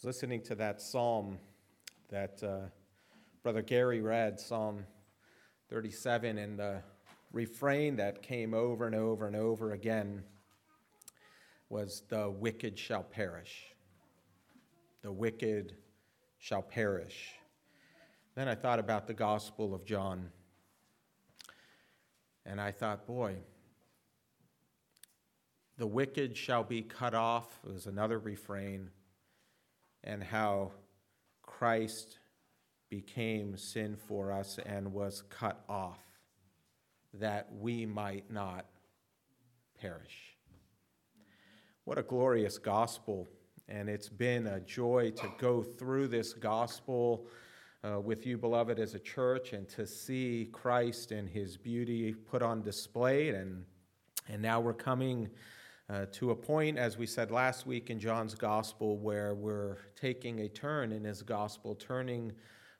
was listening to that psalm that uh, Brother Gary read, Psalm 37, and the refrain that came over and over and over again was The wicked shall perish. The wicked shall perish. Then I thought about the Gospel of John. And I thought, boy, the wicked shall be cut off was another refrain and how Christ became sin for us and was cut off that we might not perish. What a glorious gospel. And it's been a joy to go through this gospel uh, with you, beloved, as a church, and to see Christ and his beauty put on display. And, and now we're coming uh, to a point, as we said last week in John's gospel, where we're taking a turn in his gospel, turning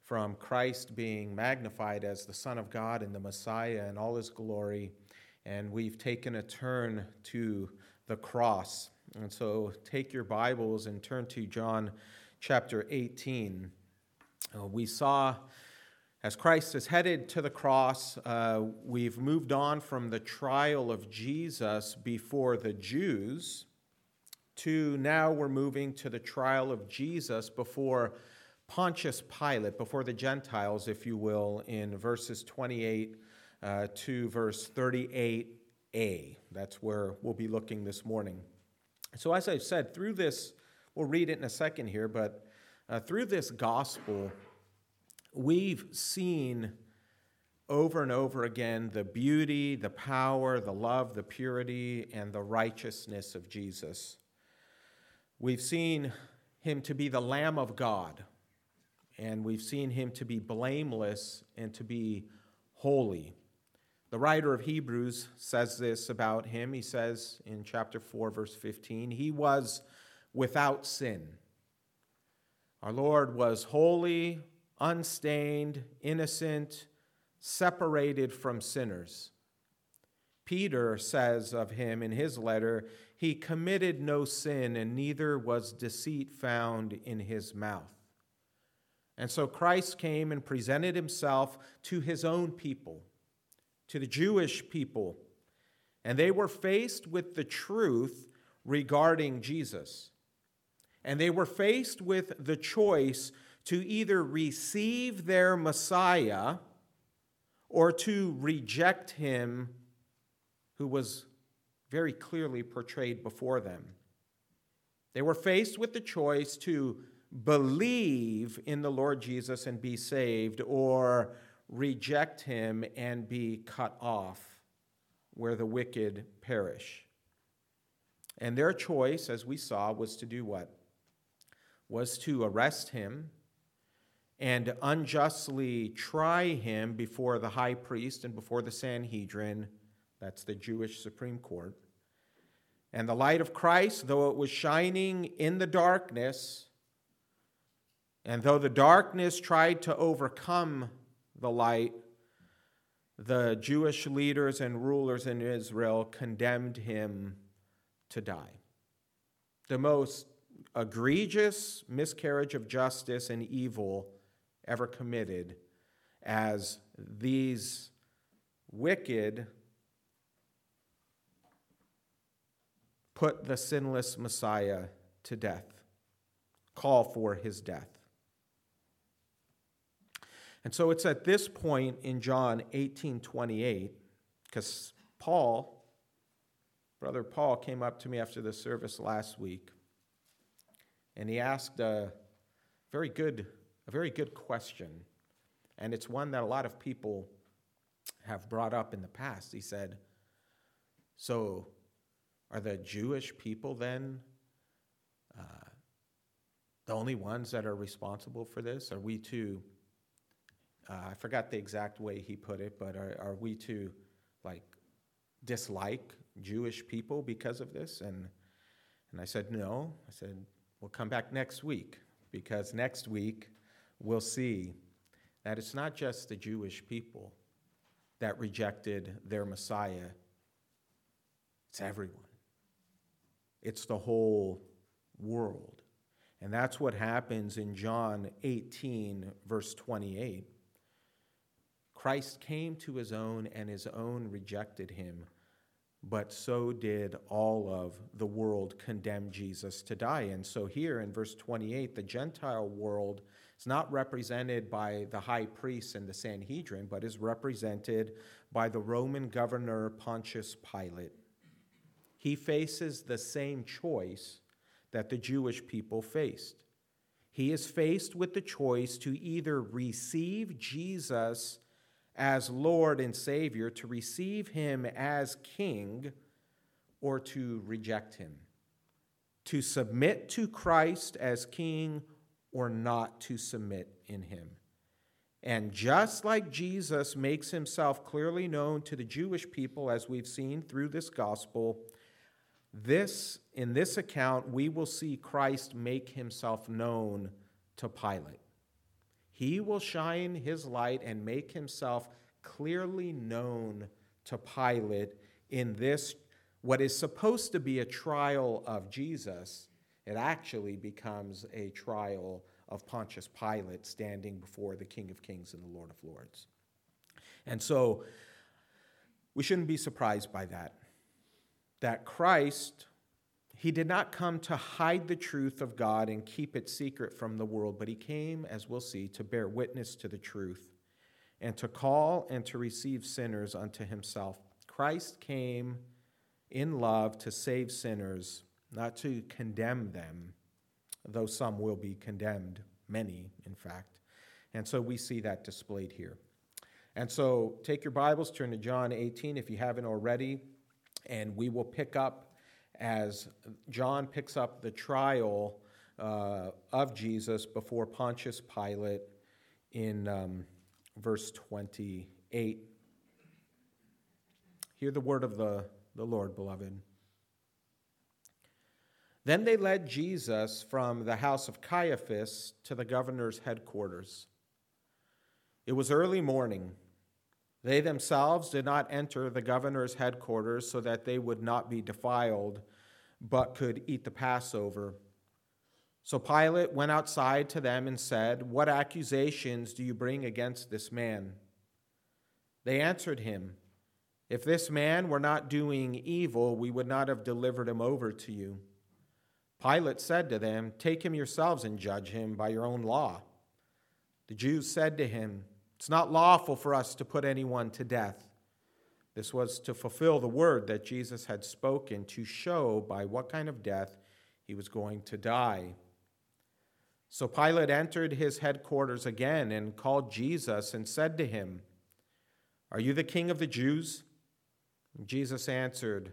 from Christ being magnified as the Son of God and the Messiah and all his glory, and we've taken a turn to the cross. And so take your Bibles and turn to John chapter 18. Uh, we saw as Christ is headed to the cross, uh, we've moved on from the trial of Jesus before the Jews to now we're moving to the trial of Jesus before Pontius Pilate, before the Gentiles, if you will, in verses 28 uh, to verse 38a. That's where we'll be looking this morning. So, as I've said, through this, we'll read it in a second here, but uh, through this gospel, we've seen over and over again the beauty, the power, the love, the purity, and the righteousness of Jesus. We've seen him to be the Lamb of God, and we've seen him to be blameless and to be holy. The writer of Hebrews says this about him. He says in chapter 4, verse 15, He was without sin. Our Lord was holy, unstained, innocent, separated from sinners. Peter says of him in his letter, He committed no sin, and neither was deceit found in his mouth. And so Christ came and presented himself to his own people, to the Jewish people, and they were faced with the truth regarding Jesus. And they were faced with the choice to either receive their Messiah or to reject him who was very clearly portrayed before them. They were faced with the choice to believe in the Lord Jesus and be saved, or reject him and be cut off, where the wicked perish. And their choice, as we saw, was to do what? Was to arrest him and unjustly try him before the high priest and before the Sanhedrin, that's the Jewish Supreme Court. And the light of Christ, though it was shining in the darkness, and though the darkness tried to overcome the light, the Jewish leaders and rulers in Israel condemned him to die. The most egregious miscarriage of justice and evil ever committed as these wicked put the sinless Messiah to death, call for his death. And so it's at this point in John 18 28, because Paul, brother Paul, came up to me after the service last week, and he asked a very good a very good question, and it's one that a lot of people have brought up in the past. He said, So, are the Jewish people then uh, the only ones that are responsible for this? Are we to, uh, I forgot the exact way he put it, but are, are we to like dislike Jewish people because of this? And, and I said, No. I said, We'll come back next week because next week we'll see that it's not just the Jewish people that rejected their Messiah, it's everyone, it's the whole world. And that's what happens in John 18, verse 28. Christ came to his own, and his own rejected him, but so did all of the world condemn Jesus to die. And so here in verse 28, the Gentile world is not represented by the high priest and the Sanhedrin, but is represented by the Roman governor Pontius Pilate. He faces the same choice that the Jewish people faced. He is faced with the choice to either receive Jesus as Lord and Savior, to receive him as King, or to reject him, to submit to Christ as King, or not to submit in him. And just like Jesus makes himself clearly known to the Jewish people, as we've seen through this gospel, this, in this account, we will see Christ make himself known to Pilate. He will shine his light and make himself clearly known to Pilate in this, what is supposed to be a trial of Jesus. It actually becomes a trial of Pontius Pilate standing before the King of Kings and the Lord of Lords. And so we shouldn't be surprised by that. That Christ he did not come to hide the truth of God and keep it secret from the world, but he came, as we'll see, to bear witness to the truth and to call and to receive sinners unto himself. Christ came in love to save sinners, not to condemn them, though some will be condemned, many, in fact. And so we see that displayed here. And so take your Bibles, turn to John 18 if you haven't already, and we will pick up as John picks up the trial uh, of Jesus before Pontius Pilate in um, verse 28. Hear the word of the, the Lord, beloved. Then they led Jesus from the house of Caiaphas to the governor's headquarters. It was early morning. They themselves did not enter the governor's headquarters so that they would not be defiled, but could eat the Passover. So Pilate went outside to them and said, What accusations do you bring against this man? They answered him, If this man were not doing evil, we would not have delivered him over to you. Pilate said to them, Take him yourselves and judge him by your own law. The Jews said to him, it's not lawful for us to put anyone to death. This was to fulfill the word that Jesus had spoken to show by what kind of death he was going to die. So Pilate entered his headquarters again and called Jesus and said to him, Are you the king of the Jews? And Jesus answered,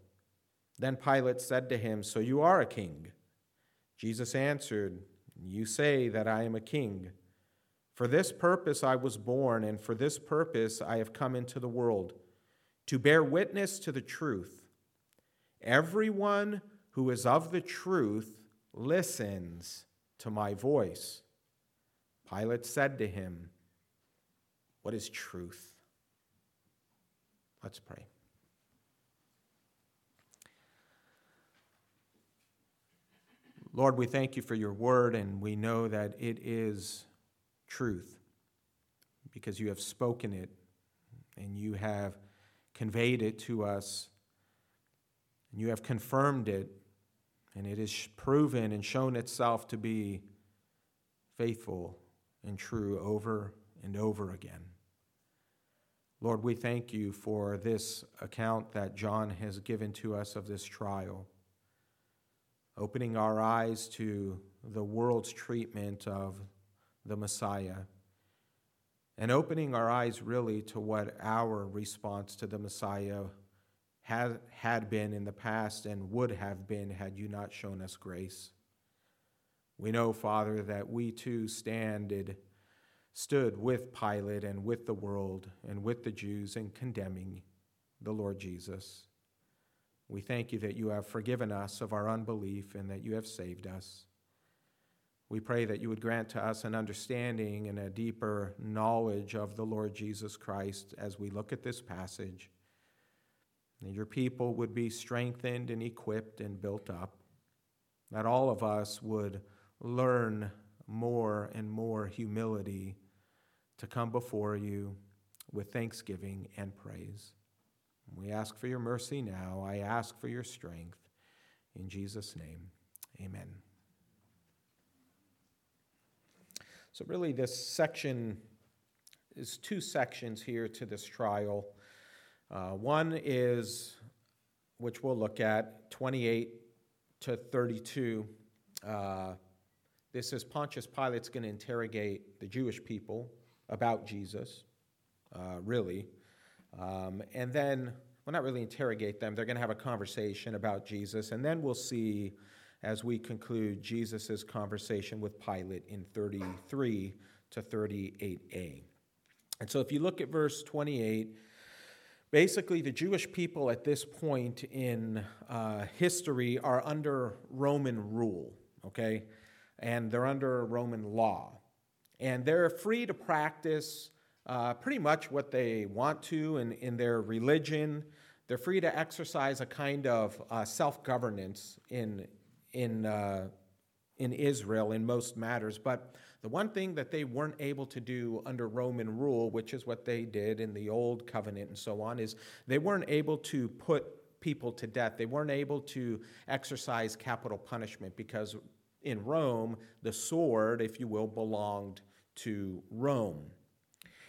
Then Pilate said to him, So you are a king? Jesus answered, You say that I am a king. For this purpose I was born, and for this purpose I have come into the world, to bear witness to the truth. Everyone who is of the truth listens to my voice. Pilate said to him, What is truth? Let's pray. Lord, we thank you for your word, and we know that it is truth because you have spoken it and you have conveyed it to us and you have confirmed it and it is proven and shown itself to be faithful and true over and over again. Lord, we thank you for this account that John has given to us of this trial, opening our eyes to the world's treatment of the Messiah, and opening our eyes really to what our response to the Messiah had, had been in the past and would have been had you not shown us grace. We know, Father, that we too standed, stood with Pilate and with the world and with the Jews in condemning the Lord Jesus. We thank you that you have forgiven us of our unbelief and that you have saved us. We pray that you would grant to us an understanding and a deeper knowledge of the Lord Jesus Christ as we look at this passage. And your people would be strengthened and equipped and built up. That all of us would learn more and more humility to come before you with thanksgiving and praise. We ask for your mercy now. I ask for your strength. In Jesus' name, amen. So, really, this section is two sections here to this trial. Uh, one is, which we'll look at, 28 to 32. Uh, this is Pontius Pilate's going to interrogate the Jewish people about Jesus, uh, really. Um, and then, well, not really interrogate them, they're going to have a conversation about Jesus. And then we'll see, as we conclude, Jesus' conversation with Pilate in 33 to 38a. And so if you look at verse 28, basically the Jewish people at this point in uh, history are under Roman rule, okay? and they're under Roman law. And they're free to practice uh, pretty much what they want to in, in their religion. They're free to exercise a kind of uh, self governance in, in, uh, in Israel in most matters. But the one thing that they weren't able to do under Roman rule, which is what they did in the Old Covenant and so on, is they weren't able to put people to death. They weren't able to exercise capital punishment because in Rome, the sword, if you will, belonged to Rome.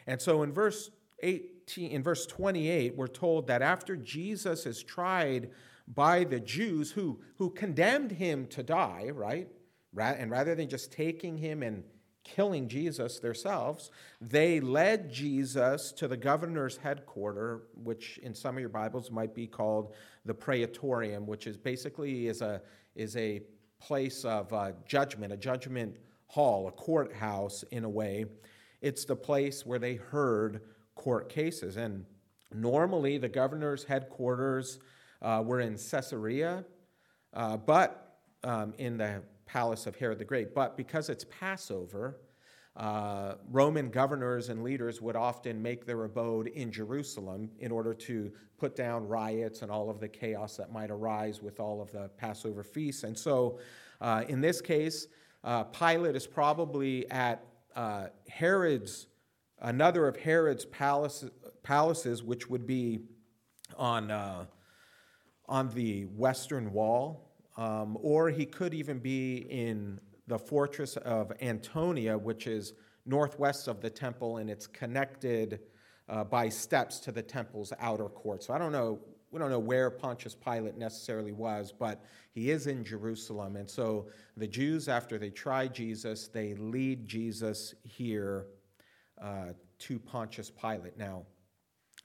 And so in verse 18, in verse 28, we're told that after Jesus is tried by the Jews who, who condemned him to die, right? And rather than just taking him and killing Jesus themselves, they led Jesus to the governor's headquarters, which in some of your Bibles might be called the Praetorium, which is basically is a, is a place of uh, judgment, a judgment hall, a courthouse in a way. It's the place where they heard court cases. And normally the governor's headquarters uh, were in Caesarea, uh, but um, in the palace of Herod the Great. But because it's Passover, uh, Roman governors and leaders would often make their abode in Jerusalem in order to put down riots and all of the chaos that might arise with all of the Passover feasts. And so, uh, in this case, uh, Pilate is probably at uh, Herod's, another of Herod's palace, palaces, which would be on, uh, on the western wall. Um, or he could even be in the fortress of Antonia, which is northwest of the temple, and it's connected uh, by steps to the temple's outer court. So I don't know, we don't know where Pontius Pilate necessarily was, but he is in Jerusalem. And so the Jews, after they try Jesus, they lead Jesus here uh, to Pontius Pilate. Now,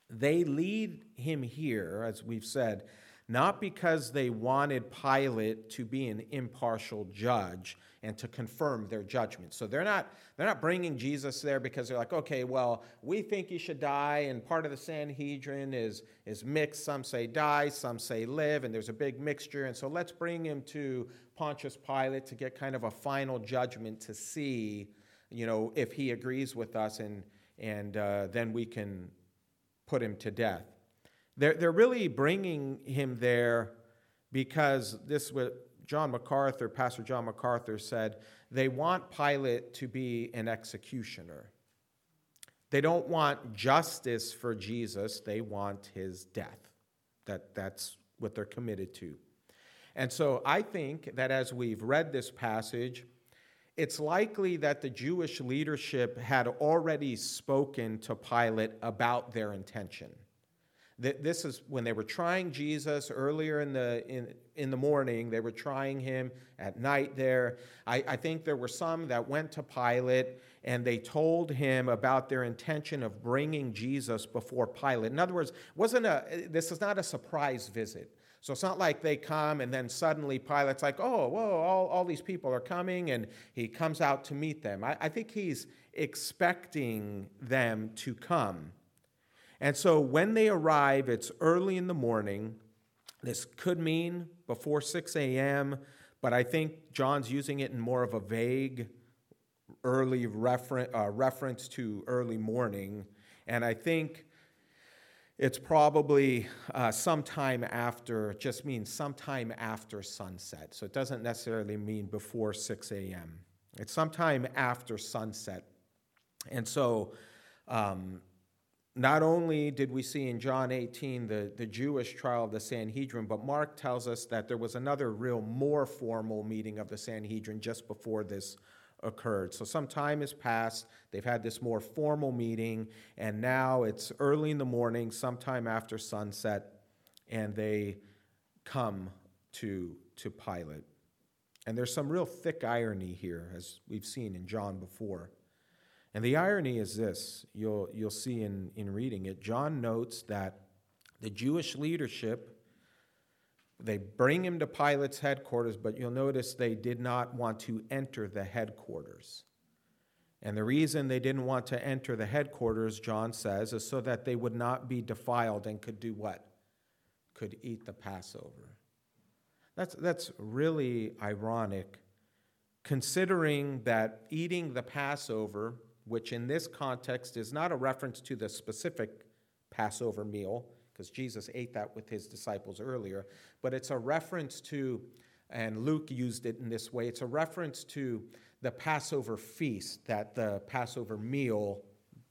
they lead him here, as we've said, not because they wanted Pilate to be an impartial judge and to confirm their judgment. So they're not, they're not bringing Jesus there because they're like, okay, well, we think he should die, and part of the Sanhedrin is, is mixed. Some say die, some say live, and there's a big mixture. And so let's bring him to Pontius Pilate to get kind of a final judgment to see, you know, if he agrees with us, and, and uh, then we can put him to death. They're, they're really bringing him there because this what John MacArthur, Pastor John MacArthur said, they want Pilate to be an executioner. They don't want justice for Jesus, they want his death. That, that's what they're committed to. And so I think that as we've read this passage, it's likely that the Jewish leadership had already spoken to Pilate about their intention. This is when they were trying Jesus earlier in the, in, in the morning, they were trying him at night there. I, I think there were some that went to Pilate and they told him about their intention of bringing Jesus before Pilate. In other words, wasn't a, this is not a surprise visit. So it's not like they come and then suddenly Pilate's like, oh, whoa, all, all these people are coming, and he comes out to meet them. I, I think he's expecting them to come. And so when they arrive, it's early in the morning. This could mean before 6 a.m., but I think John's using it in more of a vague, early uh, reference to early morning. And I think it's probably uh, sometime after, just means sometime after sunset. So it doesn't necessarily mean before 6 a.m. It's sometime after sunset. And so um, not only did we see in John 18 the, the Jewish trial of the Sanhedrin, but Mark tells us that there was another real more formal meeting of the Sanhedrin just before this occurred. So some time has passed. They've had this more formal meeting, and now it's early in the morning, sometime after sunset, and they come to, to Pilate. And there's some real thick irony here, as we've seen in John before. And the irony is this you'll, you'll see in, in reading it. John notes that the Jewish leadership they bring him to Pilate's headquarters, but you'll notice they did not want to enter the headquarters. And the reason they didn't want to enter the headquarters, John says, is so that they would not be defiled and could do what? Could eat the Passover. That's, that's really ironic, considering that eating the Passover, which in this context is not a reference to the specific Passover meal, because Jesus ate that with his disciples earlier, but it's a reference to, and Luke used it in this way, it's a reference to the Passover feast that the Passover meal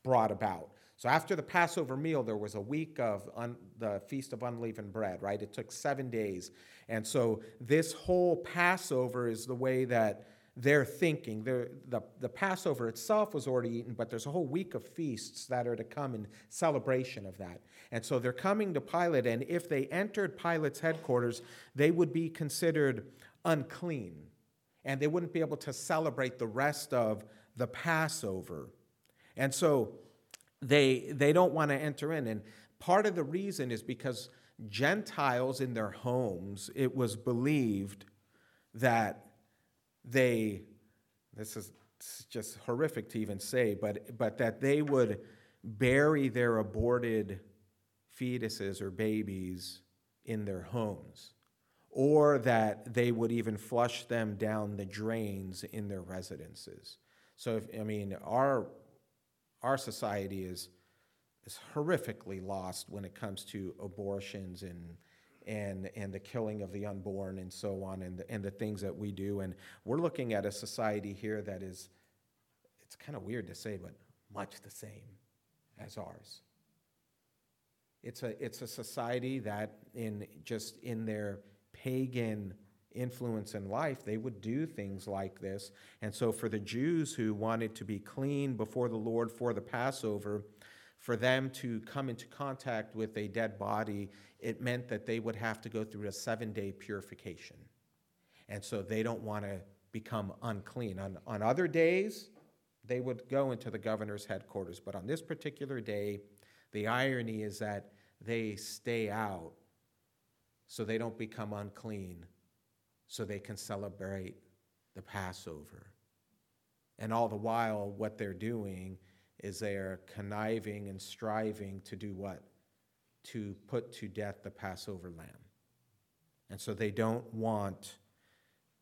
brought about. So after the Passover meal, there was a week of un, the Feast of Unleavened Bread, right? It took seven days. And so this whole Passover is the way that they're thinking. The, the Passover itself was already eaten, but there's a whole week of feasts that are to come in celebration of that. And so they're coming to Pilate, and if they entered Pilate's headquarters, they would be considered unclean, and they wouldn't be able to celebrate the rest of the Passover. And so they, they don't want to enter in. And part of the reason is because Gentiles in their homes, it was believed that they, this is just horrific to even say, but, but that they would bury their aborted fetuses or babies in their homes, or that they would even flush them down the drains in their residences. So, if, I mean, our, our society is, is horrifically lost when it comes to abortions and and, and the killing of the unborn and so on and the, and the things that we do. And we're looking at a society here that is, it's kind of weird to say, but much the same as ours. It's a, it's a society that in just in their pagan influence in life, they would do things like this. And so for the Jews who wanted to be clean before the Lord for the Passover, for them to come into contact with a dead body, it meant that they would have to go through a seven day purification. And so they don't want to become unclean. On, on other days, they would go into the governor's headquarters. But on this particular day, the irony is that they stay out so they don't become unclean, so they can celebrate the Passover. And all the while, what they're doing is they are conniving and striving to do what? To put to death the Passover lamb. And so they don't want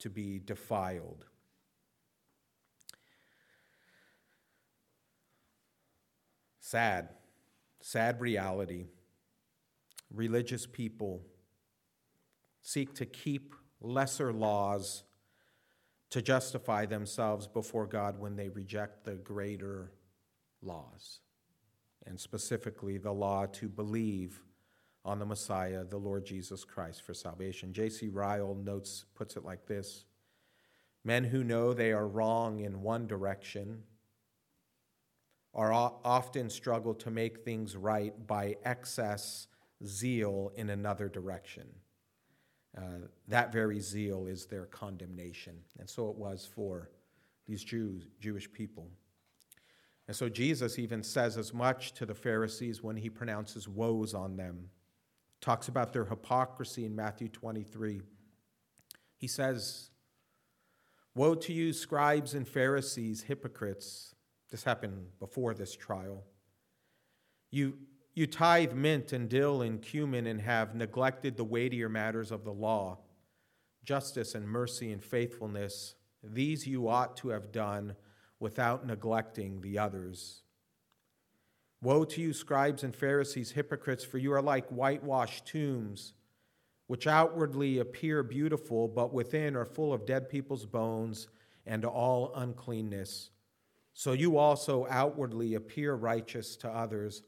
to be defiled. Sad, sad reality. Religious people seek to keep lesser laws to justify themselves before God when they reject the greater laws, and specifically the law to believe on the Messiah, the Lord Jesus Christ, for salvation. J.C. Ryle notes, puts it like this Men who know they are wrong in one direction are often struggle to make things right by excess zeal in another direction. Uh, that very zeal is their condemnation. And so it was for these Jews, Jewish people. And so Jesus even says as much to the Pharisees when he pronounces woes on them. talks about their hypocrisy in Matthew 23. He says, Woe to you, scribes and Pharisees, hypocrites. This happened before this trial. You, you tithe mint and dill and cumin and have neglected the weightier matters of the law, justice and mercy and faithfulness. These you ought to have done without neglecting the others. Woe to you, scribes and Pharisees, hypocrites, for you are like whitewashed tombs, which outwardly appear beautiful, but within are full of dead people's bones and all uncleanness. So you also outwardly appear righteous to others,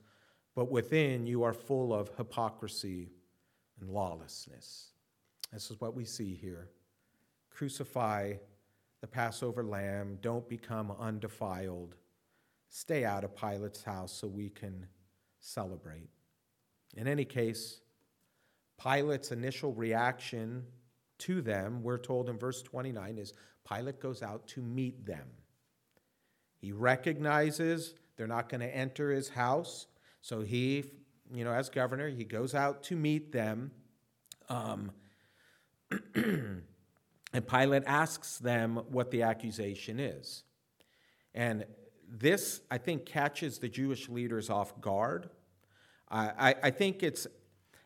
but within you are full of hypocrisy and lawlessness. This is what we see here. Crucify the Passover lamb, don't become undefiled stay out of Pilate's house so we can celebrate. In any case, Pilate's initial reaction to them, we're told in verse 29, is Pilate goes out to meet them. He recognizes they're not going to enter his house, so he, you know, as governor, he goes out to meet them. Um, and Pilate asks them what the accusation is. And this, I think, catches the Jewish leaders off guard. I, I think it's,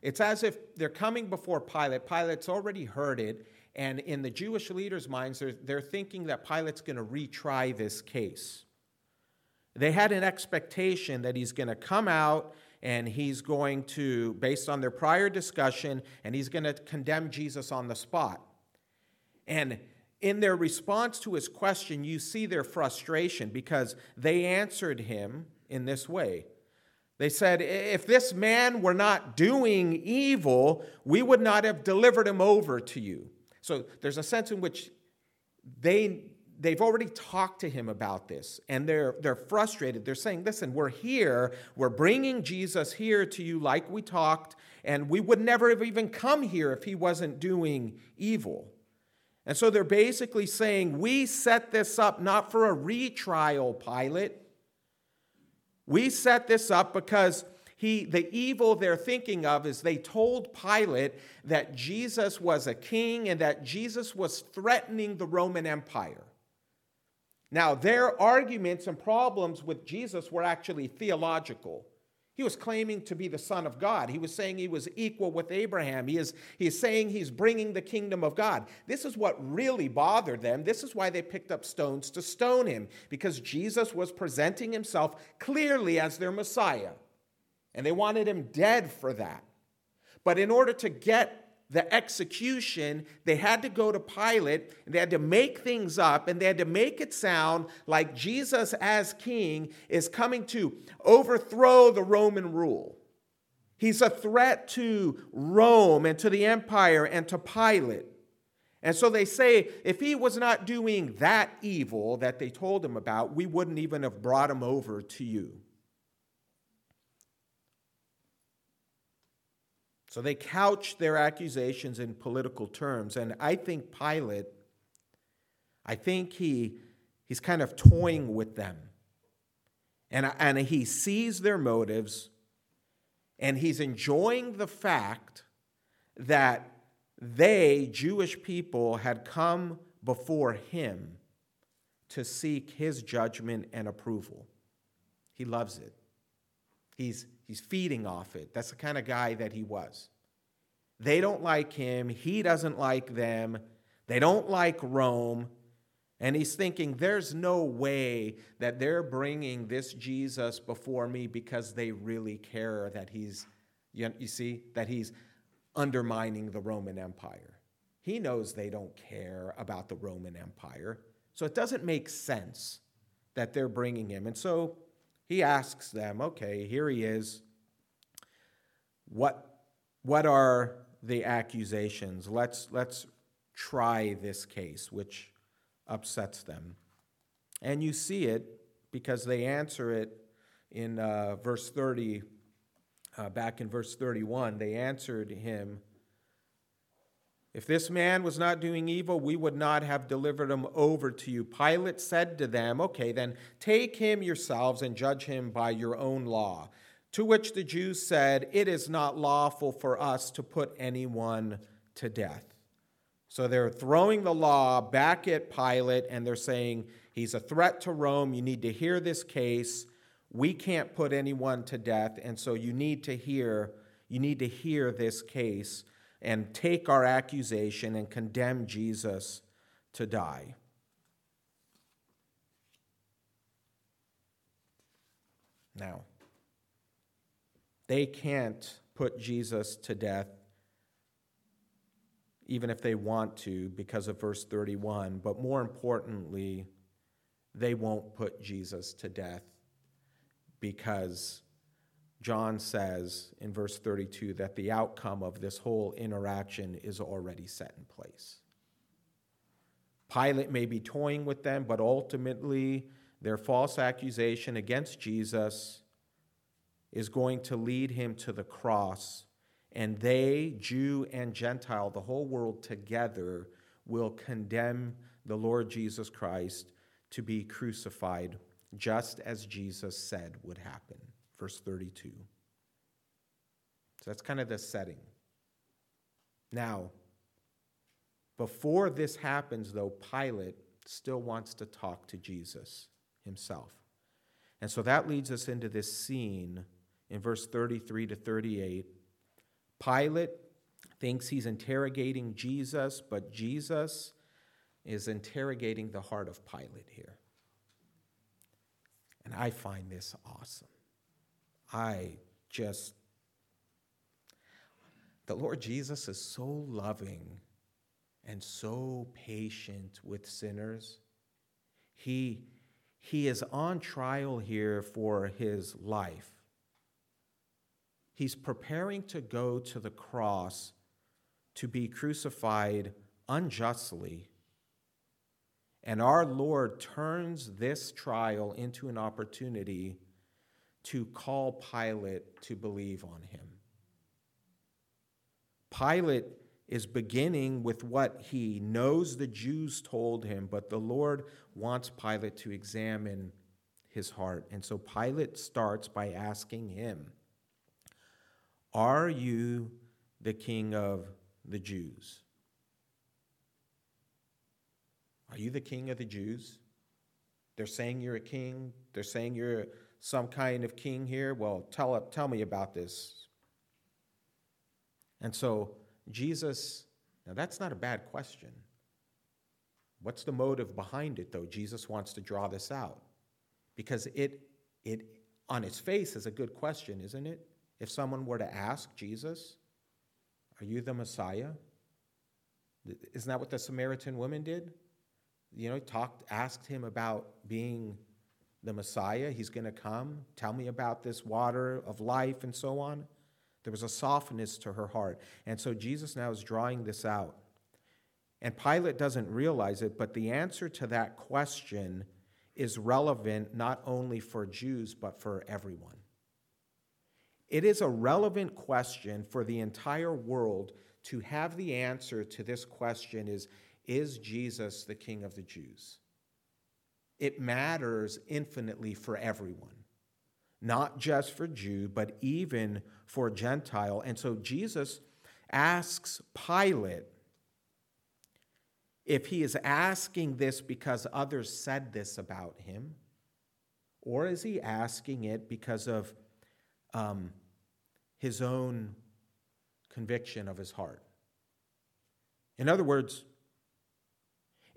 it's as if they're coming before Pilate. Pilate's already heard it, and in the Jewish leaders' minds, they're, they're thinking that Pilate's going to retry this case. They had an expectation that he's going to come out and he's going to, based on their prior discussion, and he's going to condemn Jesus on the spot. And in their response to his question, you see their frustration because they answered him in this way. They said, If this man were not doing evil, we would not have delivered him over to you. So there's a sense in which they, they've already talked to him about this and they're, they're frustrated. They're saying, Listen, we're here, we're bringing Jesus here to you like we talked, and we would never have even come here if he wasn't doing evil. And so they're basically saying, We set this up not for a retrial, Pilate. We set this up because he, the evil they're thinking of is they told Pilate that Jesus was a king and that Jesus was threatening the Roman Empire. Now, their arguments and problems with Jesus were actually theological. He was claiming to be the Son of God. He was saying he was equal with Abraham. He is, he is saying he's bringing the kingdom of God. This is what really bothered them. This is why they picked up stones to stone him, because Jesus was presenting himself clearly as their Messiah. And they wanted him dead for that. But in order to get the execution, they had to go to Pilate and they had to make things up and they had to make it sound like Jesus, as king, is coming to overthrow the Roman rule. He's a threat to Rome and to the empire and to Pilate. And so they say if he was not doing that evil that they told him about, we wouldn't even have brought him over to you. So they couch their accusations in political terms. And I think Pilate, I think he, he's kind of toying with them. And, and he sees their motives, and he's enjoying the fact that they, Jewish people, had come before him to seek his judgment and approval. He loves it. He's, He's feeding off it. That's the kind of guy that he was. They don't like him. He doesn't like them. They don't like Rome. And he's thinking, there's no way that they're bringing this Jesus before me because they really care that he's, you, see, that he's undermining the Roman Empire. He knows they don't care about the Roman Empire. So it doesn't make sense that they're bringing him. And so he asks them, okay, here he is. What, what are the accusations? Let's, let's try this case, which upsets them. And you see it because they answer it in uh, verse 30, uh, back in verse 31. They answered him, If this man was not doing evil, we would not have delivered him over to you. Pilate said to them, Okay, then take him yourselves and judge him by your own law. To which the Jews said, It is not lawful for us to put anyone to death. So they're throwing the law back at Pilate and they're saying, He's a threat to Rome. You need to hear this case. We can't put anyone to death, and so you need to hear you need to hear this case and take our accusation and condemn Jesus to die. Now, they can't put Jesus to death, even if they want to, because of verse 31. But more importantly, they won't put Jesus to death because John says in verse 32 that the outcome of this whole interaction is already set in place. Pilate may be toying with them, but ultimately, their false accusation against Jesus is going to lead him to the cross, and they, Jew and Gentile, the whole world together, will condemn the Lord Jesus Christ to be crucified, just as Jesus said would happen. Verse 32. So that's kind of the setting. Now, before this happens, though, Pilate still wants to talk to Jesus himself. And so that leads us into this scene in verse 33 to 38. Pilate thinks he's interrogating Jesus, but Jesus is interrogating the heart of Pilate here. And I find this awesome. I just, the Lord Jesus is so loving and so patient with sinners. He, he is on trial here for his life. He's preparing to go to the cross to be crucified unjustly. And our Lord turns this trial into an opportunity to call Pilate to believe on him. Pilate is beginning with what he knows the Jews told him, but the Lord wants Pilate to examine his heart. And so Pilate starts by asking him, are you the king of the Jews? Are you the king of the Jews? They're saying you're a king. They're saying you're some kind of king here. Well, tell, tell me about this. And so, Jesus, now that's not a bad question. What's the motive behind it, though? Jesus wants to draw this out because it, it on its face is a good question, isn't it? If someone were to ask Jesus, Are you the Messiah? Isn't that what the Samaritan woman did? You know, talked, asked him about being the Messiah. He's going to come. Tell me about this water of life and so on. There was a softness to her heart. And so Jesus now is drawing this out. And Pilate doesn't realize it, but the answer to that question is relevant not only for Jews, but for everyone. It is a relevant question for the entire world to have the answer to this question is is Jesus the king of the Jews? It matters infinitely for everyone. Not just for Jew, but even for Gentile. And so Jesus asks Pilate if he is asking this because others said this about him, or is he asking it because of um, his own conviction of his heart. In other words,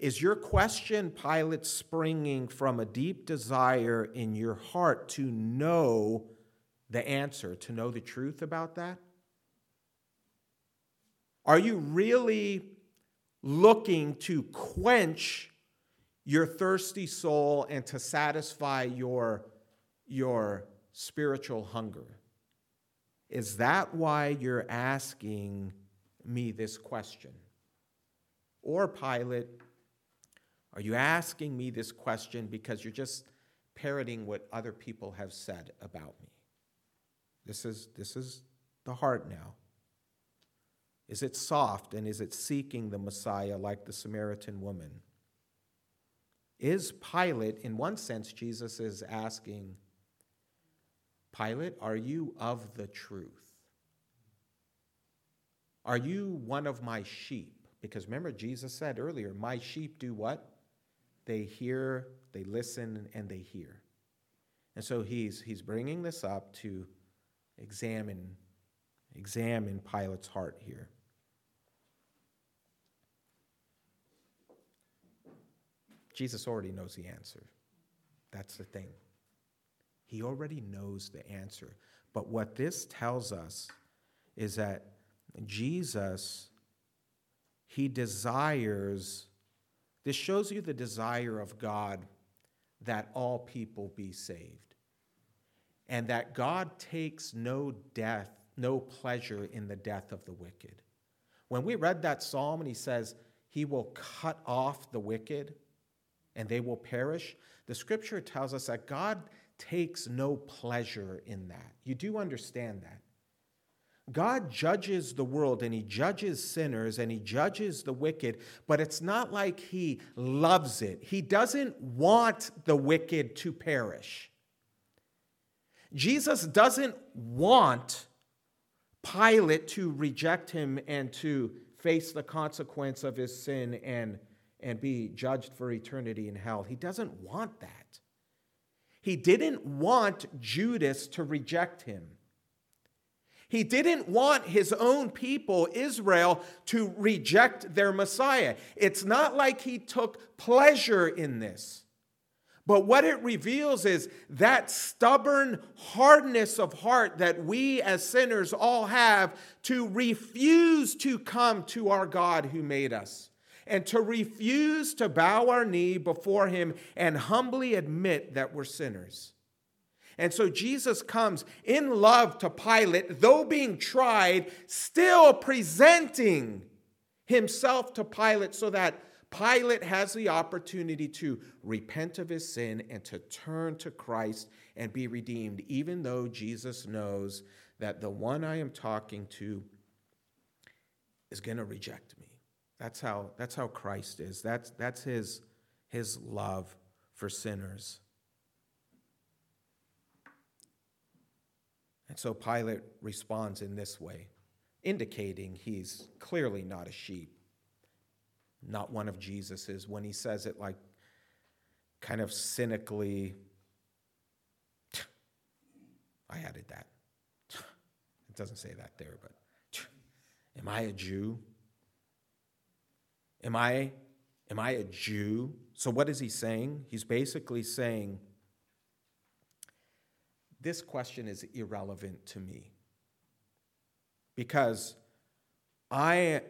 is your question, Pilate, springing from a deep desire in your heart to know the answer, to know the truth about that? Are you really looking to quench your thirsty soul and to satisfy your, your spiritual hunger? Is that why you're asking me this question? Or, Pilate, are you asking me this question because you're just parroting what other people have said about me? This is, this is the heart now. Is it soft and is it seeking the Messiah like the Samaritan woman? Is Pilate, in one sense, Jesus is asking, Pilate, are you of the truth? Are you one of my sheep? Because remember, Jesus said earlier, My sheep do what? They hear, they listen, and they hear. And so he's, he's bringing this up to examine, examine Pilate's heart here. Jesus already knows the answer. That's the thing. He already knows the answer. But what this tells us is that Jesus, he desires, this shows you the desire of God that all people be saved. And that God takes no death, no pleasure in the death of the wicked. When we read that psalm and he says, He will cut off the wicked and they will perish, the scripture tells us that God takes no pleasure in that. You do understand that. God judges the world and he judges sinners and he judges the wicked, but it's not like he loves it. He doesn't want the wicked to perish. Jesus doesn't want Pilate to reject him and to face the consequence of his sin and, and be judged for eternity in hell. He doesn't want that. He didn't want Judas to reject him. He didn't want his own people, Israel, to reject their Messiah. It's not like he took pleasure in this. But what it reveals is that stubborn hardness of heart that we as sinners all have to refuse to come to our God who made us and to refuse to bow our knee before him and humbly admit that we're sinners. And so Jesus comes in love to Pilate, though being tried, still presenting himself to Pilate so that Pilate has the opportunity to repent of his sin and to turn to Christ and be redeemed, even though Jesus knows that the one I am talking to is going to reject me. That's how, that's how Christ is. That's, that's his, his love for sinners. And so Pilate responds in this way, indicating he's clearly not a sheep, not one of Jesus's, when he says it like kind of cynically, I added that. It doesn't say that there, but am I a Jew? Am I am I a Jew? So what is he saying? He's basically saying this question is irrelevant to me because I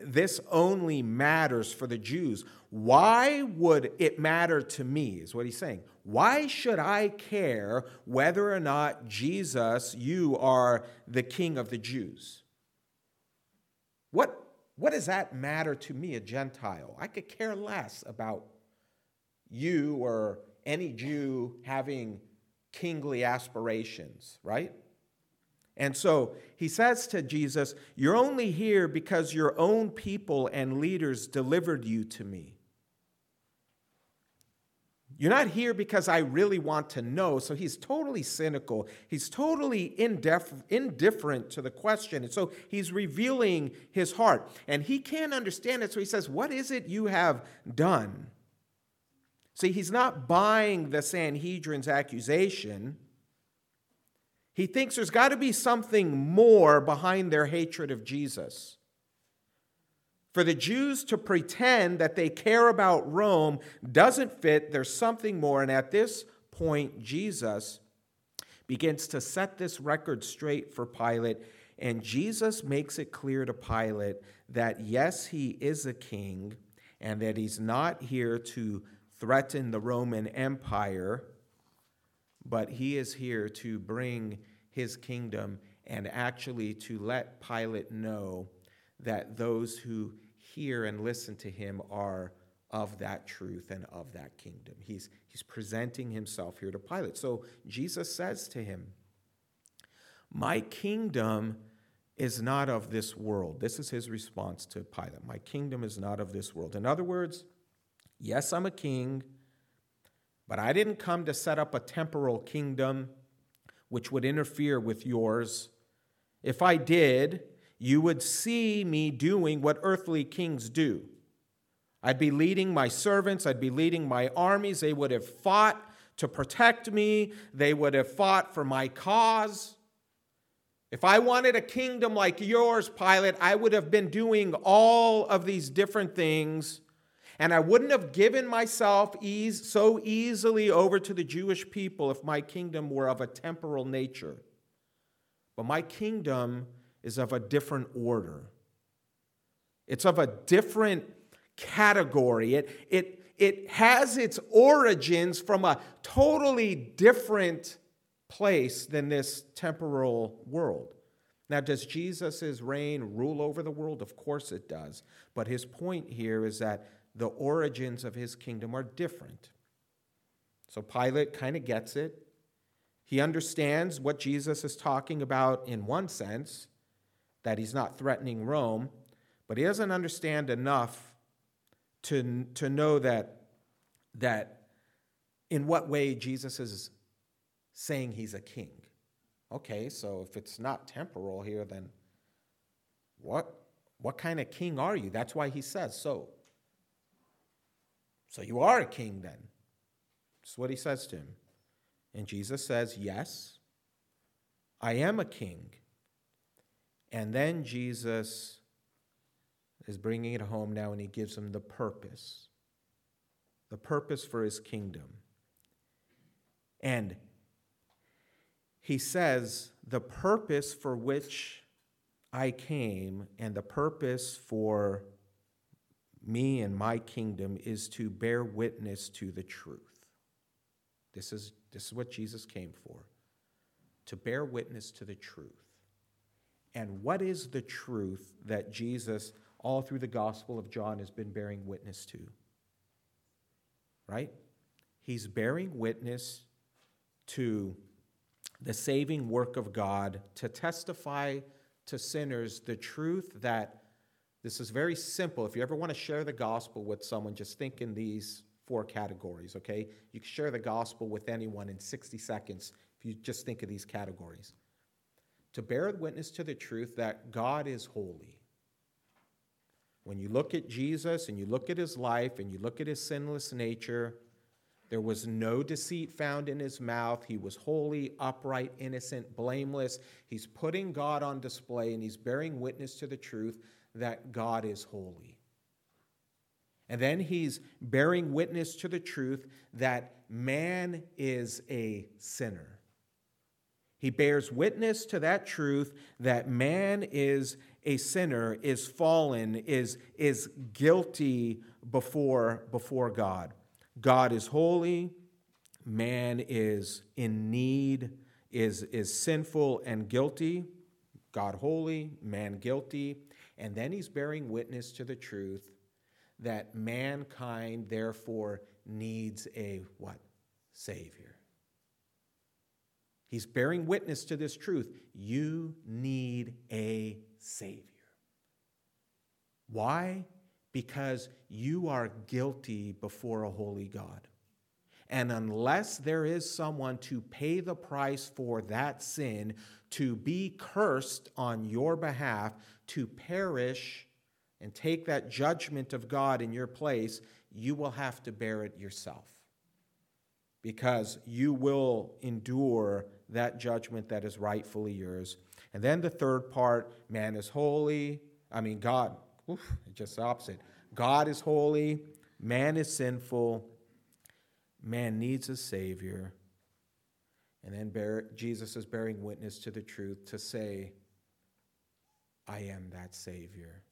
this only matters for the Jews. Why would it matter to me? Is what he's saying. Why should I care whether or not Jesus, you are the king of the Jews? What, what does that matter to me, a Gentile? I could care less about you or any Jew having kingly aspirations, right? And so he says to Jesus, You're only here because your own people and leaders delivered you to me. You're not here because I really want to know. So he's totally cynical. He's totally indif- indifferent to the question. And so he's revealing his heart. And he can't understand it. So he says, What is it you have done? See, he's not buying the Sanhedrin's accusation. He thinks there's got to be something more behind their hatred of Jesus. For the Jews to pretend that they care about Rome doesn't fit. There's something more. And at this point, Jesus begins to set this record straight for Pilate. And Jesus makes it clear to Pilate that yes, he is a king and that he's not here to threaten the Roman Empire, but he is here to bring his kingdom and actually to let Pilate know that those who hear and listen to him are of that truth and of that kingdom. He's, he's presenting himself here to Pilate. So Jesus says to him, My kingdom is not of this world. This is his response to Pilate. My kingdom is not of this world. In other words, Yes, I'm a king, but I didn't come to set up a temporal kingdom which would interfere with yours. If I did, you would see me doing what earthly kings do. I'd be leading my servants, I'd be leading my armies. They would have fought to protect me, they would have fought for my cause. If I wanted a kingdom like yours, Pilate, I would have been doing all of these different things, and I wouldn't have given myself ease, so easily over to the Jewish people if my kingdom were of a temporal nature. But my kingdom is of a different order. It's of a different category. It, it, it has its origins from a totally different place than this temporal world. Now, does Jesus' reign rule over the world? Of course it does. But his point here is that the origins of his kingdom are different. So Pilate kind of gets it. He understands what Jesus is talking about in one sense, that he's not threatening Rome, but he doesn't understand enough to, to know that, that in what way Jesus is saying he's a king. Okay, so if it's not temporal here, then what, what kind of king are you? That's why he says so. So you are a king then. That's what he says to him. And Jesus says, Yes, I am a king. And then Jesus is bringing it home now and he gives him the purpose the purpose for his kingdom. And he says, The purpose for which I came and the purpose for me and my kingdom is to bear witness to the truth. This is, this is what Jesus came for to bear witness to the truth. And what is the truth that Jesus, all through the Gospel of John, has been bearing witness to? Right? He's bearing witness to the saving work of God to testify to sinners the truth that this is very simple. If you ever want to share the gospel with someone, just think in these four categories, okay? You can share the gospel with anyone in 60 seconds if you just think of these categories. To bear witness to the truth that God is holy. When you look at Jesus and you look at his life and you look at his sinless nature, there was no deceit found in his mouth. He was holy, upright, innocent, blameless. He's putting God on display and he's bearing witness to the truth that God is holy. And then he's bearing witness to the truth that man is a sinner. He bears witness to that truth that man is a sinner, is fallen, is, is guilty before, before God. God is holy, man is in need, is, is sinful and guilty. God holy, man guilty. And then he's bearing witness to the truth that mankind therefore needs a what? Savior. He's bearing witness to this truth. You need a Savior. Why? because you are guilty before a holy God. And unless there is someone to pay the price for that sin, to be cursed on your behalf, to perish and take that judgment of God in your place, you will have to bear it yourself. Because you will endure that judgment that is rightfully yours. And then the third part man is holy. I mean, God Oof, just the opposite. God is holy, man is sinful, man needs a Savior. And then bear, Jesus is bearing witness to the truth to say, I am that Savior.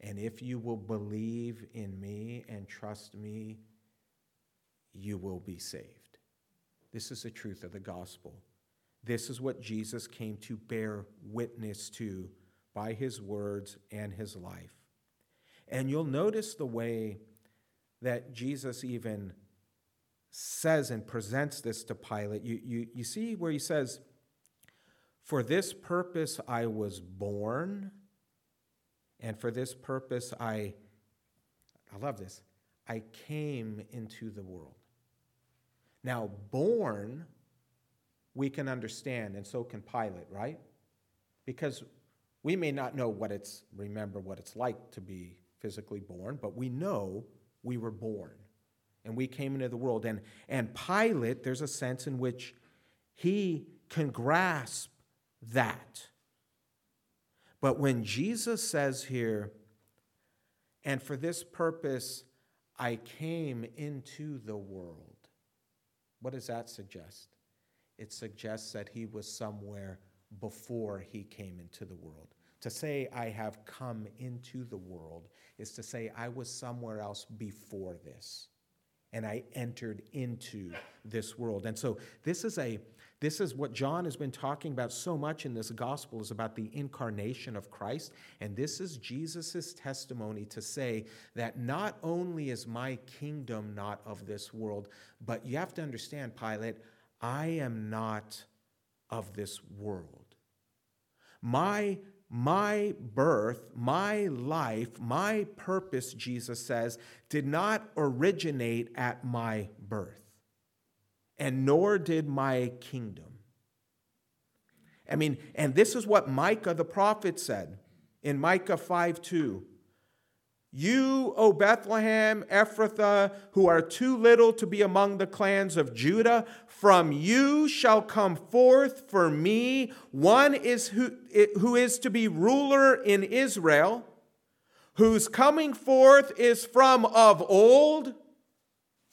And if you will believe in me and trust me, you will be saved. This is the truth of the gospel. This is what Jesus came to bear witness to by his words and his life. And you'll notice the way that Jesus even says and presents this to Pilate. You, you, you see where he says, For this purpose I was born, and for this purpose I, I love this, I came into the world. Now, born we can understand, and so can Pilate, right? Because we may not know what it's, remember what it's like to be physically born, but we know we were born and we came into the world. And, and Pilate, there's a sense in which he can grasp that. But when Jesus says here, and for this purpose I came into the world, what does that suggest? It suggests that he was somewhere before he came into the world. To say I have come into the world is to say I was somewhere else before this and I entered into this world. And so this is a this is what John has been talking about so much in this gospel is about the incarnation of Christ and this is Jesus' testimony to say that not only is my kingdom not of this world but you have to understand Pilate I am not of this world. My my birth, my life, my purpose, Jesus says, did not originate at my birth, and nor did my kingdom. I mean, and this is what Micah the prophet said in Micah 5 2. You, O Bethlehem, Ephrathah, who are too little to be among the clans of Judah, from you shall come forth for me one is who, who is to be ruler in Israel, whose coming forth is from of old,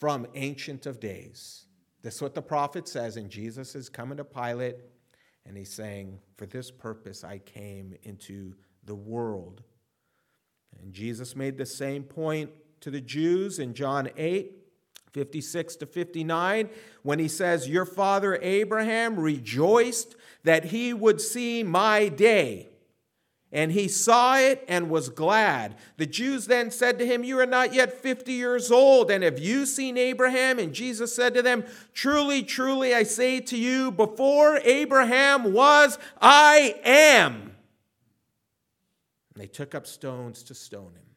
from ancient of days. That's what the prophet says, and Jesus is coming to Pilate, and he's saying, For this purpose I came into the world and Jesus made the same point to the Jews in John 8. 56 to 59, when he says, Your father Abraham rejoiced that he would see my day. And he saw it and was glad. The Jews then said to him, You are not yet 50 years old, and have you seen Abraham? And Jesus said to them, Truly, truly, I say to you, before Abraham was, I am. And they took up stones to stone him.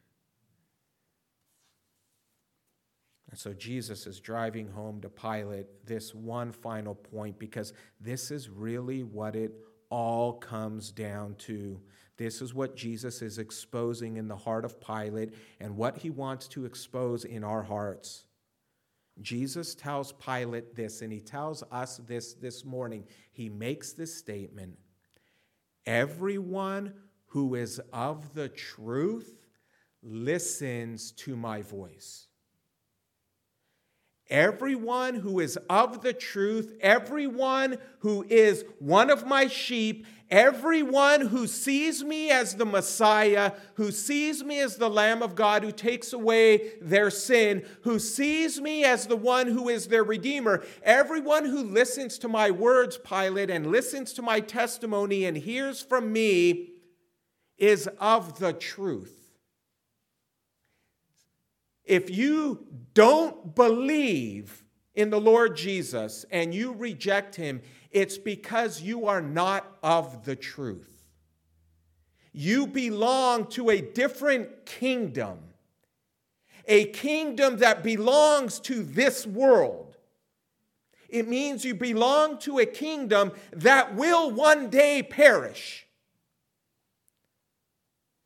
And so Jesus is driving home to Pilate this one final point because this is really what it all comes down to. This is what Jesus is exposing in the heart of Pilate and what he wants to expose in our hearts. Jesus tells Pilate this, and he tells us this this morning. He makes this statement Everyone who is of the truth listens to my voice. Everyone who is of the truth, everyone who is one of my sheep, everyone who sees me as the Messiah, who sees me as the Lamb of God who takes away their sin, who sees me as the one who is their Redeemer, everyone who listens to my words, Pilate, and listens to my testimony and hears from me is of the truth. If you don't believe in the Lord Jesus and you reject him, it's because you are not of the truth. You belong to a different kingdom, a kingdom that belongs to this world. It means you belong to a kingdom that will one day perish.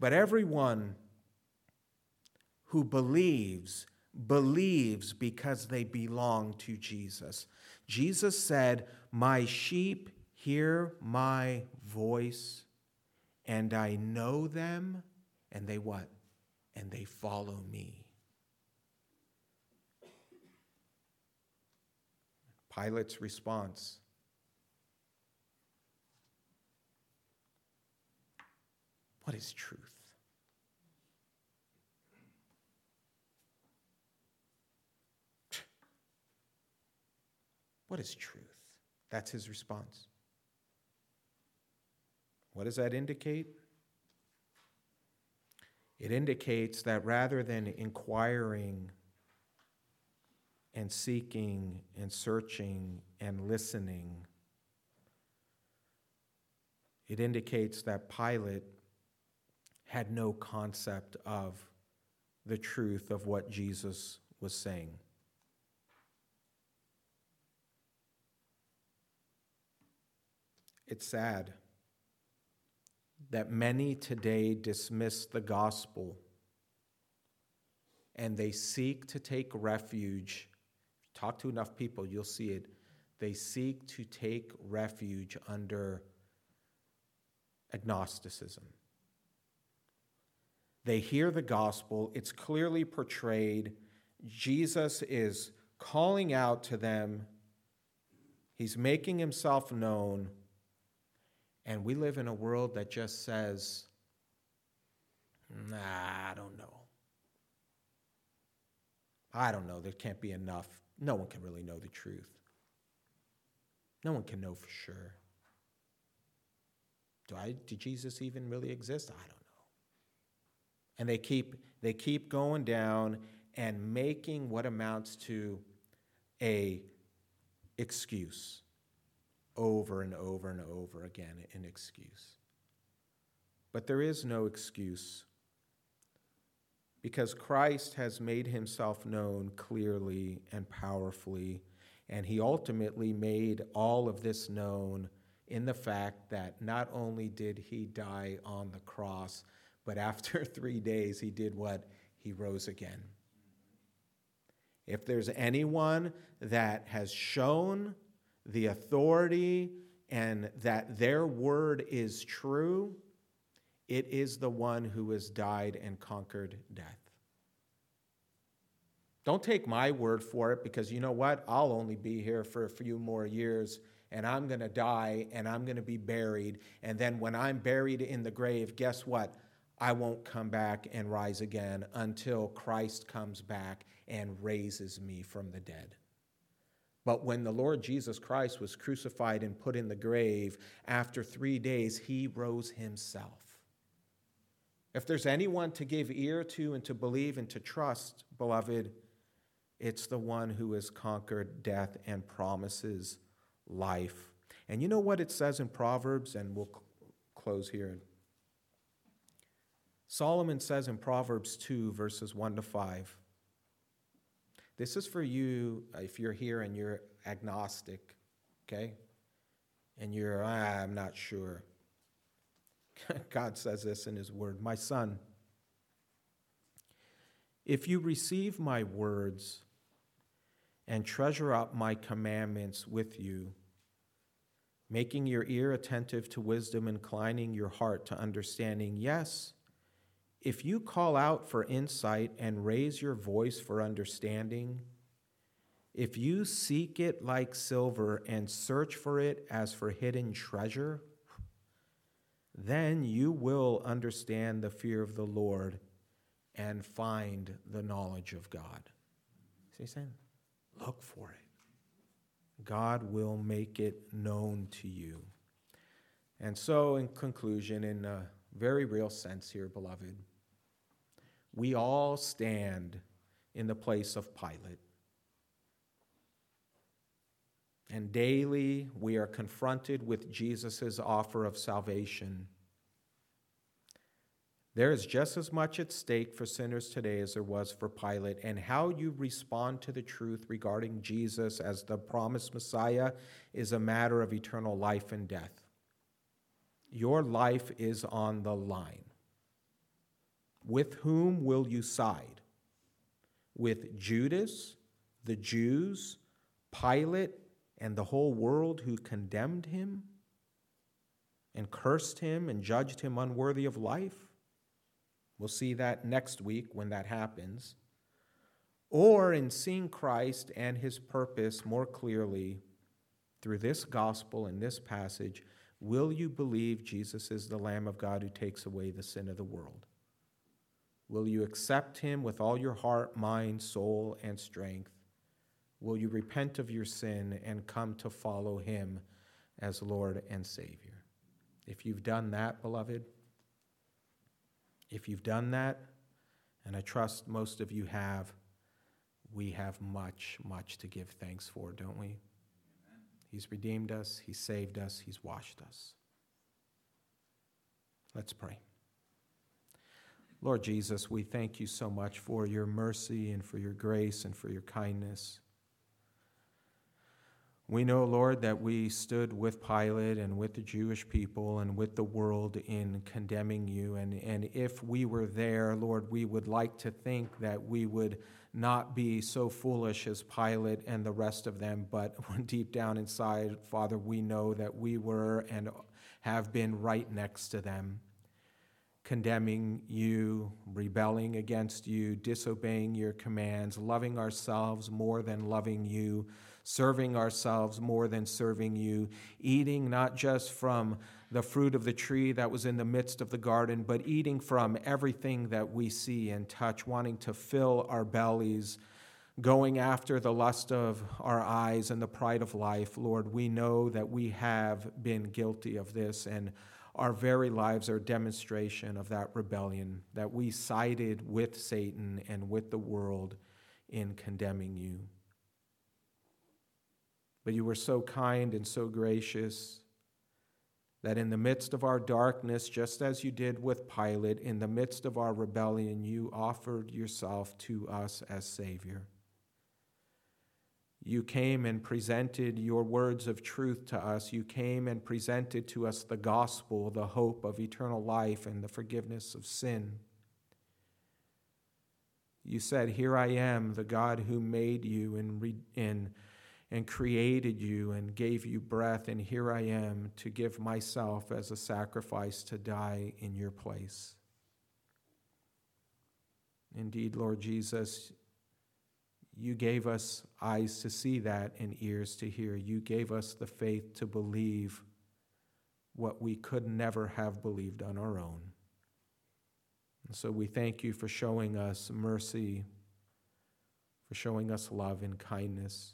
But everyone who believes, believes because they belong to Jesus. Jesus said, My sheep hear my voice, and I know them, and they what? And they follow me. Pilate's response What is truth? What is truth? That's his response. What does that indicate? It indicates that rather than inquiring and seeking and searching and listening, it indicates that Pilate had no concept of the truth of what Jesus was saying. It's sad that many today dismiss the gospel and they seek to take refuge. Talk to enough people, you'll see it. They seek to take refuge under agnosticism. They hear the gospel, it's clearly portrayed. Jesus is calling out to them, he's making himself known. And we live in a world that just says, nah, I don't know. I don't know. There can't be enough. No one can really know the truth. No one can know for sure. Do I did Jesus even really exist? I don't know. And they keep they keep going down and making what amounts to a excuse over and over and over again an excuse. But there is no excuse because Christ has made himself known clearly and powerfully, and he ultimately made all of this known in the fact that not only did he die on the cross, but after three days he did what? He rose again. If there's anyone that has shown the authority and that their word is true, it is the one who has died and conquered death. Don't take my word for it because you know what? I'll only be here for a few more years and I'm going to die and I'm going to be buried. And then when I'm buried in the grave, guess what? I won't come back and rise again until Christ comes back and raises me from the dead. But when the Lord Jesus Christ was crucified and put in the grave, after three days, he rose himself. If there's anyone to give ear to and to believe and to trust, beloved, it's the one who has conquered death and promises life. And you know what it says in Proverbs? And we'll close here. Solomon says in Proverbs 2, verses 1 to 5. This is for you if you're here and you're agnostic, okay? And you're, ah, I'm not sure. God says this in His Word My son, if you receive my words and treasure up my commandments with you, making your ear attentive to wisdom, inclining your heart to understanding, yes, if you call out for insight and raise your voice for understanding, if you seek it like silver and search for it as for hidden treasure, then you will understand the fear of the Lord and find the knowledge of God. See saying? Look for it. God will make it known to you. And so, in conclusion, in a very real sense here, beloved, we all stand in the place of Pilate. And daily we are confronted with Jesus' offer of salvation. There is just as much at stake for sinners today as there was for Pilate, and how you respond to the truth regarding Jesus as the promised Messiah is a matter of eternal life and death. Your life is on the line. With whom will you side? With Judas, the Jews, Pilate, and the whole world who condemned him and cursed him and judged him unworthy of life? We'll see that next week when that happens. Or in seeing Christ and his purpose more clearly through this gospel and this passage, will you believe Jesus is the Lamb of God who takes away the sin of the world? Will you accept him with all your heart, mind, soul, and strength? Will you repent of your sin and come to follow him as Lord and Savior? If you've done that, beloved, if you've done that, and I trust most of you have, we have much, much to give thanks for, don't we? Amen. He's redeemed us, He's saved us, He's washed us. Let's pray. Lord Jesus, we thank you so much for your mercy and for your grace and for your kindness. We know, Lord, that we stood with Pilate and with the Jewish people and with the world in condemning you. And, and if we were there, Lord, we would like to think that we would not be so foolish as Pilate and the rest of them, but deep down inside, Father, we know that we were and have been right next to them, condemning you, rebelling against you, disobeying your commands, loving ourselves more than loving you serving ourselves more than serving you, eating not just from the fruit of the tree that was in the midst of the garden, but eating from everything that we see and touch, wanting to fill our bellies, going after the lust of our eyes and the pride of life. Lord, we know that we have been guilty of this, and our very lives are a demonstration of that rebellion, that we sided with Satan and with the world in condemning you. But you were so kind and so gracious that in the midst of our darkness, just as you did with Pilate, in the midst of our rebellion, you offered yourself to us as Savior. You came and presented your words of truth to us. You came and presented to us the gospel, the hope of eternal life and the forgiveness of sin. You said, Here I am, the God who made you in, in and created you and gave you breath, and here I am to give myself as a sacrifice to die in your place. Indeed, Lord Jesus, you gave us eyes to see that and ears to hear. You gave us the faith to believe what we could never have believed on our own. And so we thank you for showing us mercy, for showing us love and kindness.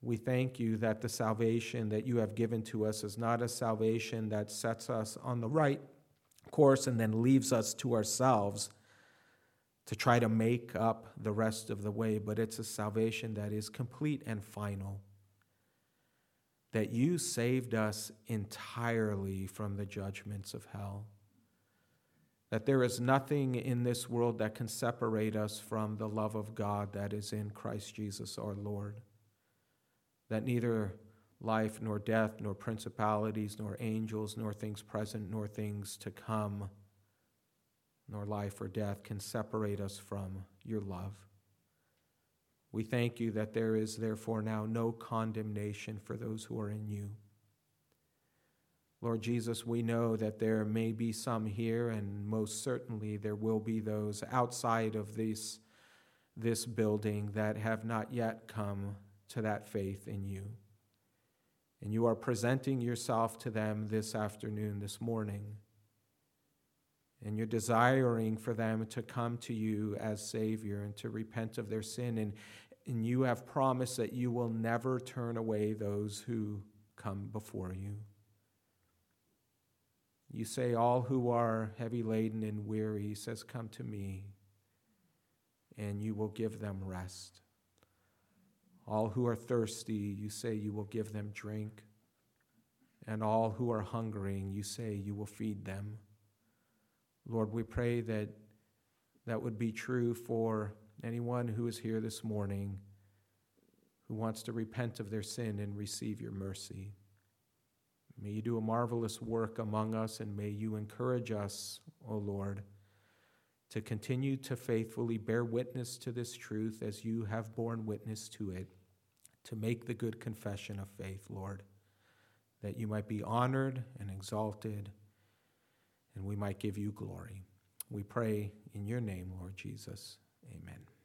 We thank you that the salvation that you have given to us is not a salvation that sets us on the right course and then leaves us to ourselves to try to make up the rest of the way, but it's a salvation that is complete and final. That you saved us entirely from the judgments of hell. That there is nothing in this world that can separate us from the love of God that is in Christ Jesus our Lord that neither life nor death, nor principalities, nor angels, nor things present, nor things to come, nor life or death can separate us from your love. We thank you that there is therefore now no condemnation for those who are in you. Lord Jesus, we know that there may be some here, and most certainly there will be those outside of this, this building that have not yet come to that faith in you. And you are presenting yourself to them this afternoon, this morning. And you're desiring for them to come to you as Savior and to repent of their sin. And, and you have promised that you will never turn away those who come before you. You say, All who are heavy laden and weary, says, Come to me, and you will give them rest. All who are thirsty, you say you will give them drink. And all who are hungering, you say you will feed them. Lord, we pray that that would be true for anyone who is here this morning who wants to repent of their sin and receive your mercy. May you do a marvelous work among us, and may you encourage us, O Lord, to continue to faithfully bear witness to this truth as you have borne witness to it to make the good confession of faith, Lord, that you might be honored and exalted and we might give you glory. We pray in your name, Lord Jesus. Amen.